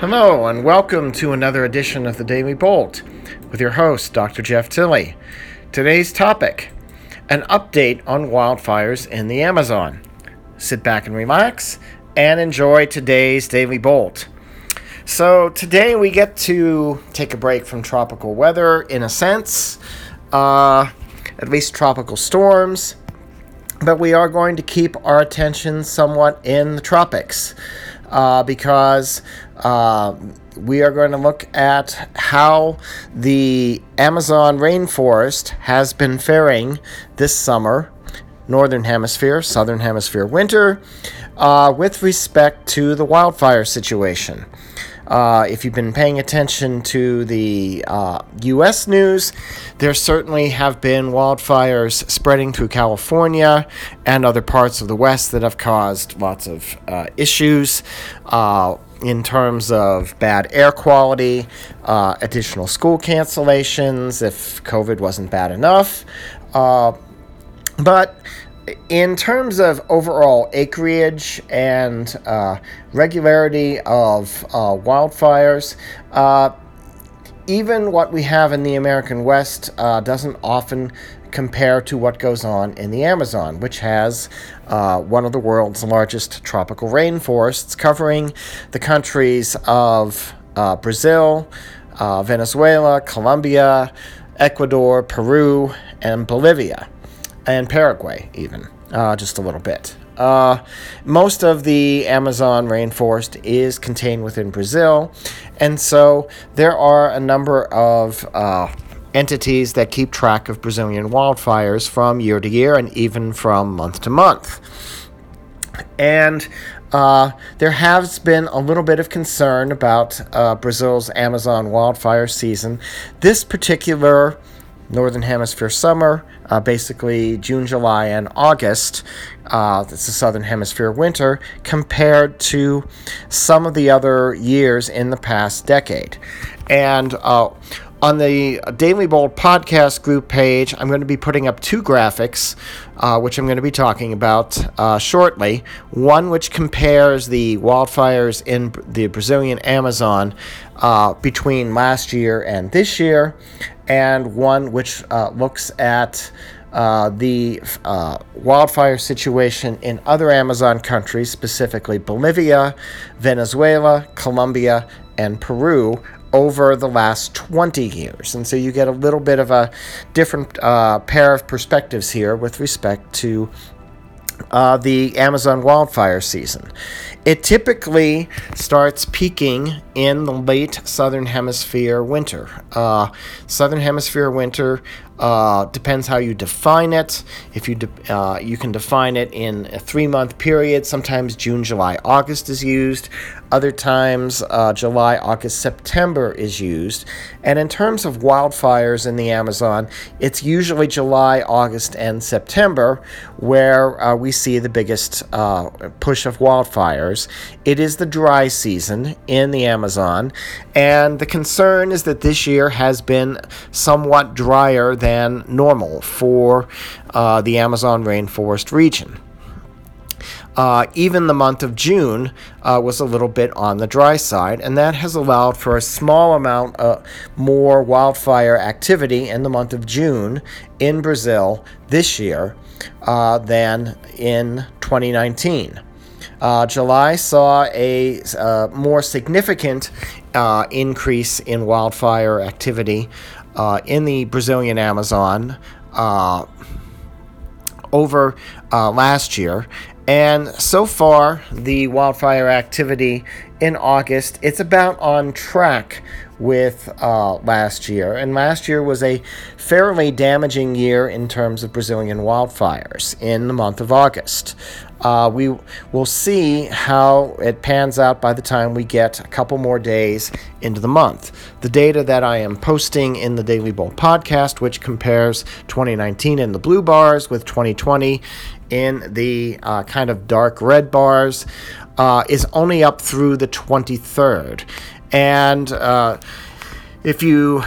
Hello, and welcome to another edition of the Daily Bolt with your host, Dr. Jeff Tilley. Today's topic an update on wildfires in the Amazon. Sit back and relax and enjoy today's Daily Bolt. So, today we get to take a break from tropical weather in a sense, uh, at least tropical storms, but we are going to keep our attention somewhat in the tropics uh, because uh, we are going to look at how the Amazon rainforest has been faring this summer, Northern Hemisphere, Southern Hemisphere winter, uh, with respect to the wildfire situation. Uh, if you've been paying attention to the uh, U.S. news, there certainly have been wildfires spreading through California and other parts of the West that have caused lots of uh, issues uh, in terms of bad air quality, uh, additional school cancellations if COVID wasn't bad enough. Uh, but in terms of overall acreage and uh, regularity of uh, wildfires, uh, even what we have in the American West uh, doesn't often compare to what goes on in the Amazon, which has uh, one of the world's largest tropical rainforests covering the countries of uh, Brazil, Venezuela, Colombia, Ecuador, Peru, and Bolivia and Paraguay, even uh, just a little bit. Uh, most of the Amazon rainforest is contained within Brazil, and so there are a number of uh, entities that keep track of Brazilian wildfires from year to year and even from month to month. And uh, there has been a little bit of concern about uh, Brazil's Amazon wildfire season. This particular Northern Hemisphere summer, uh, basically June, July, and August. Uh, it's the Southern Hemisphere winter compared to some of the other years in the past decade. And uh, on the Daily Bolt podcast group page, I'm going to be putting up two graphics, uh, which I'm going to be talking about uh, shortly. One which compares the wildfires in the Brazilian Amazon uh, between last year and this year, and one which uh, looks at uh, the uh, wildfire situation in other Amazon countries, specifically Bolivia, Venezuela, Colombia, and Peru, over the last 20 years. And so you get a little bit of a different uh, pair of perspectives here with respect to uh, the Amazon wildfire season. It typically starts peaking in the late southern hemisphere winter. Uh, southern hemisphere winter uh, depends how you define it. If you de- uh, you can define it in a three month period. Sometimes June, July, August is used. Other times uh, July, August, September is used. And in terms of wildfires in the Amazon, it's usually July, August, and September where uh, we see the biggest uh, push of wildfires. It is the dry season in the Amazon, and the concern is that this year has been somewhat drier than than normal for uh, the Amazon rainforest region. Uh, even the month of June uh, was a little bit on the dry side, and that has allowed for a small amount uh, more wildfire activity in the month of June in Brazil this year uh, than in 2019. Uh, July saw a uh, more significant increase in wildfire activity uh, in the Brazilian Amazon uh, over uh, last year. And so far, the wildfire activity in August, it's about on track with uh, last year. And last year was a fairly damaging year in terms of Brazilian wildfires in the month of August. Uh, we will see how it pans out by the time we get a couple more days into the month. The data that I am posting in the Daily Bolt podcast, which compares 2019 in the blue bars with 2020 in the uh, kind of dark red bars, uh, is only up through the 23rd. And uh, if you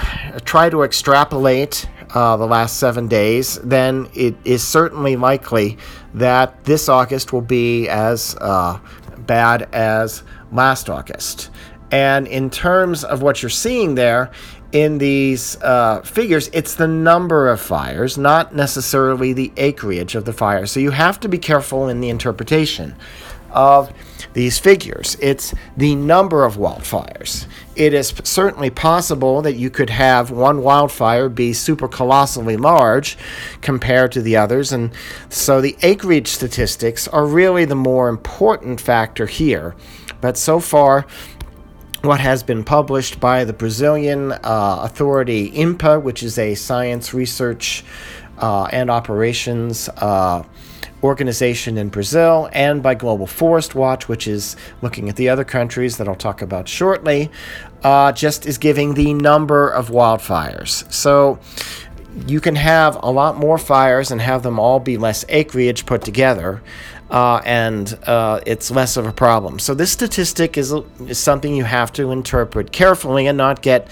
try to extrapolate uh, the last seven days, then it is certainly likely that this August will be as uh, bad as last August. And in terms of what you're seeing there in these uh, figures, it's the number of fires, not necessarily the acreage of the fire. So you have to be careful in the interpretation of these figures. It's the number of wildfires. It is certainly possible that you could have one wildfire be super colossally large compared to the others, and so the acreage statistics are really the more important factor here. But so far, what has been published by the Brazilian uh, authority INPE, which is a science research uh, and operations uh, organization in Brazil, and by Global Forest Watch, which is looking at the other countries that I'll talk about shortly, uh, just is giving the number of wildfires. So you can have a lot more fires and have them all be less acreage put together. Uh, and uh, it's less of a problem. So, this statistic is, is something you have to interpret carefully and not get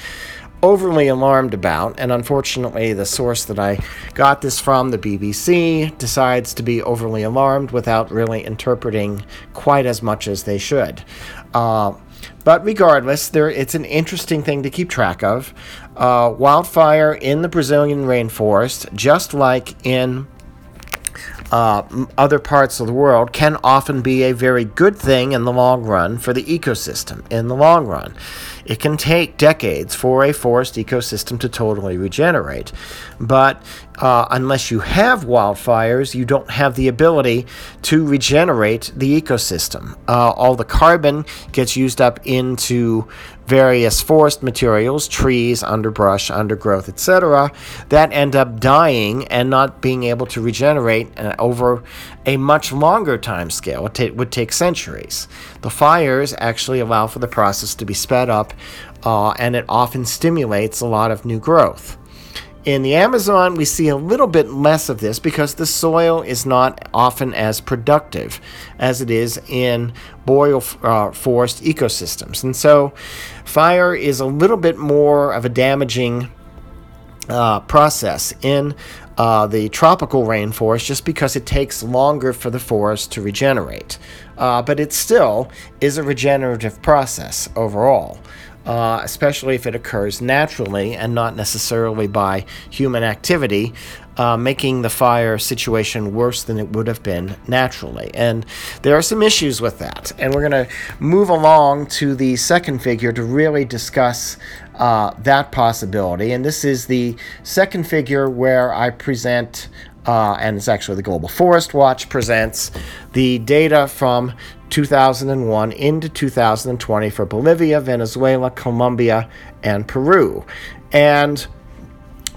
overly alarmed about, and unfortunately, the source that I got this from, the BBC, decides to be overly alarmed without really interpreting quite as much as they should. Uh, but regardless, there it's an interesting thing to keep track of. Uh, wildfire in the Brazilian rainforest, just like in uh, other parts of the world can often be a very good thing in the long run for the ecosystem. In the long run, it can take decades for a forest ecosystem to totally regenerate. But uh, unless you have wildfires, you don't have the ability to regenerate the ecosystem. Uh, all the carbon gets used up into various forest materials, trees, underbrush, undergrowth, etc., that end up dying and not being able to regenerate uh, over a much longer time scale. It t- would take centuries. The fires actually allow for the process to be sped up, uh, and it often stimulates a lot of new growth. In the Amazon, we see a little bit less of this because the soil is not often as productive as it is in boreal uh, forest ecosystems. And so, fire is a little bit more of a damaging uh, process in uh, the tropical rainforest just because it takes longer for the forest to regenerate. Uh, but it still is a regenerative process overall uh, especially if it occurs naturally and not necessarily by human activity, uh, making the fire situation worse than it would have been naturally. And there are some issues with that. And we're going to move along to the second figure to really discuss uh, that possibility. And this is the second figure where I present. Uh, and it's actually the Global Forest Watch presents the data from 2001 into 2020 for Bolivia, Venezuela, Colombia, and Peru. And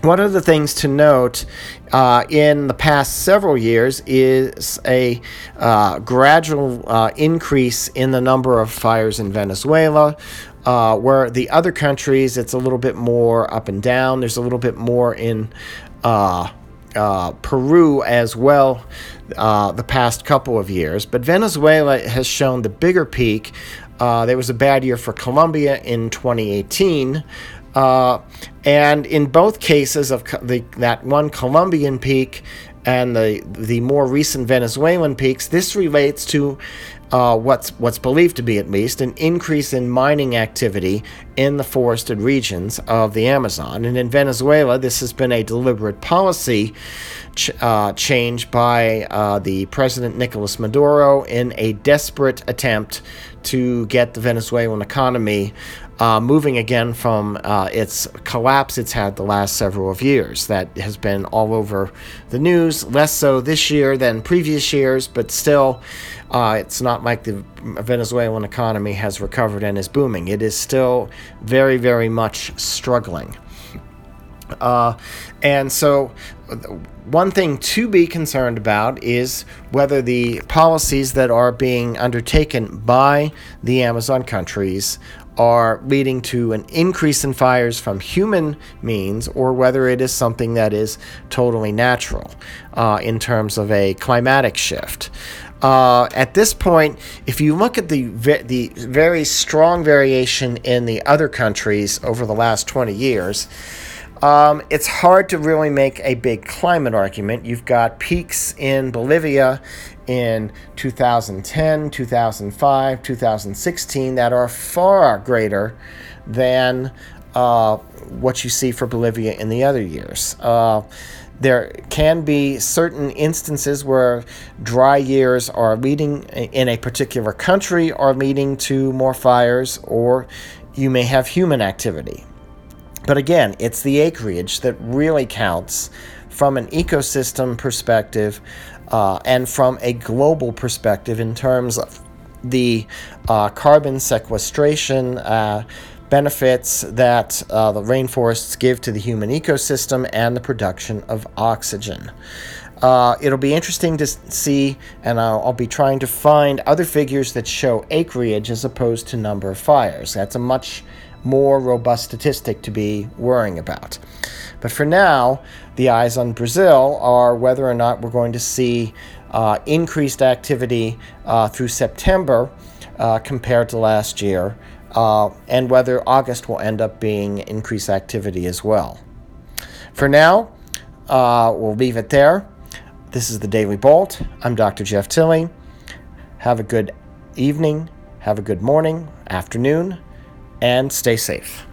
one of the things to note uh, in the past several years is a uh, gradual uh, increase in the number of fires in Venezuela. Uh, where the other countries, it's a little bit more up and down. There's a little bit more in uh, Peru as well uh, the past couple of years. But Venezuela has shown the bigger peak. Uh, there was a bad year for Colombia in 2018. Uh, and in both cases of the, that one Colombian peak and the the more recent Venezuelan peaks, this relates to uh, what's what's believed to be at least an increase in mining activity in the forested regions of the Amazon. And in Venezuela, this has been a deliberate policy ch- uh, change by uh, the President Nicolas Maduro in a desperate attempt to get the Venezuelan economy uh, moving again from uh, its collapse it's had the last several of years. That has been all over the news, less so this year than previous years, but still, uh, it's not like the Venezuelan economy has recovered and is booming. It is still very, very much struggling. Uh, and so, one thing to be concerned about is whether the policies that are being undertaken by the Amazon countries are leading to an increase in fires from human means or whether it is something that is totally natural uh, in terms of a climatic shift. Uh, at this point, if you look at the the very strong variation in the other countries over the last 20 years, Um, it's hard to really make a big climate argument. You've got peaks in Bolivia in 2010, 2005, 2016 that are far greater than uh, what you see for Bolivia in the other years. Uh, there can be certain instances where dry years are leading in a particular country are leading to more fires, or you may have human activity. But again, it's the acreage that really counts from an ecosystem perspective uh, and from a global perspective in terms of the uh, carbon sequestration uh, benefits that uh, the rainforests give to the human ecosystem and the production of oxygen. Uh, it'll be interesting to see, and I'll, I'll, be trying to find other figures that show acreage as opposed to number of fires. That's a much more robust statistic to be worrying about. But for now, the eyes on Brazil are whether or not we're going to see uh, increased activity uh, through September uh, compared to last year, uh, and whether August will end up being increased activity as well. For now, uh, we'll leave it there. This is the Daily Bolt. I'm Dr. Jeff Tilley. Have a good evening, have a good morning, afternoon, and stay safe.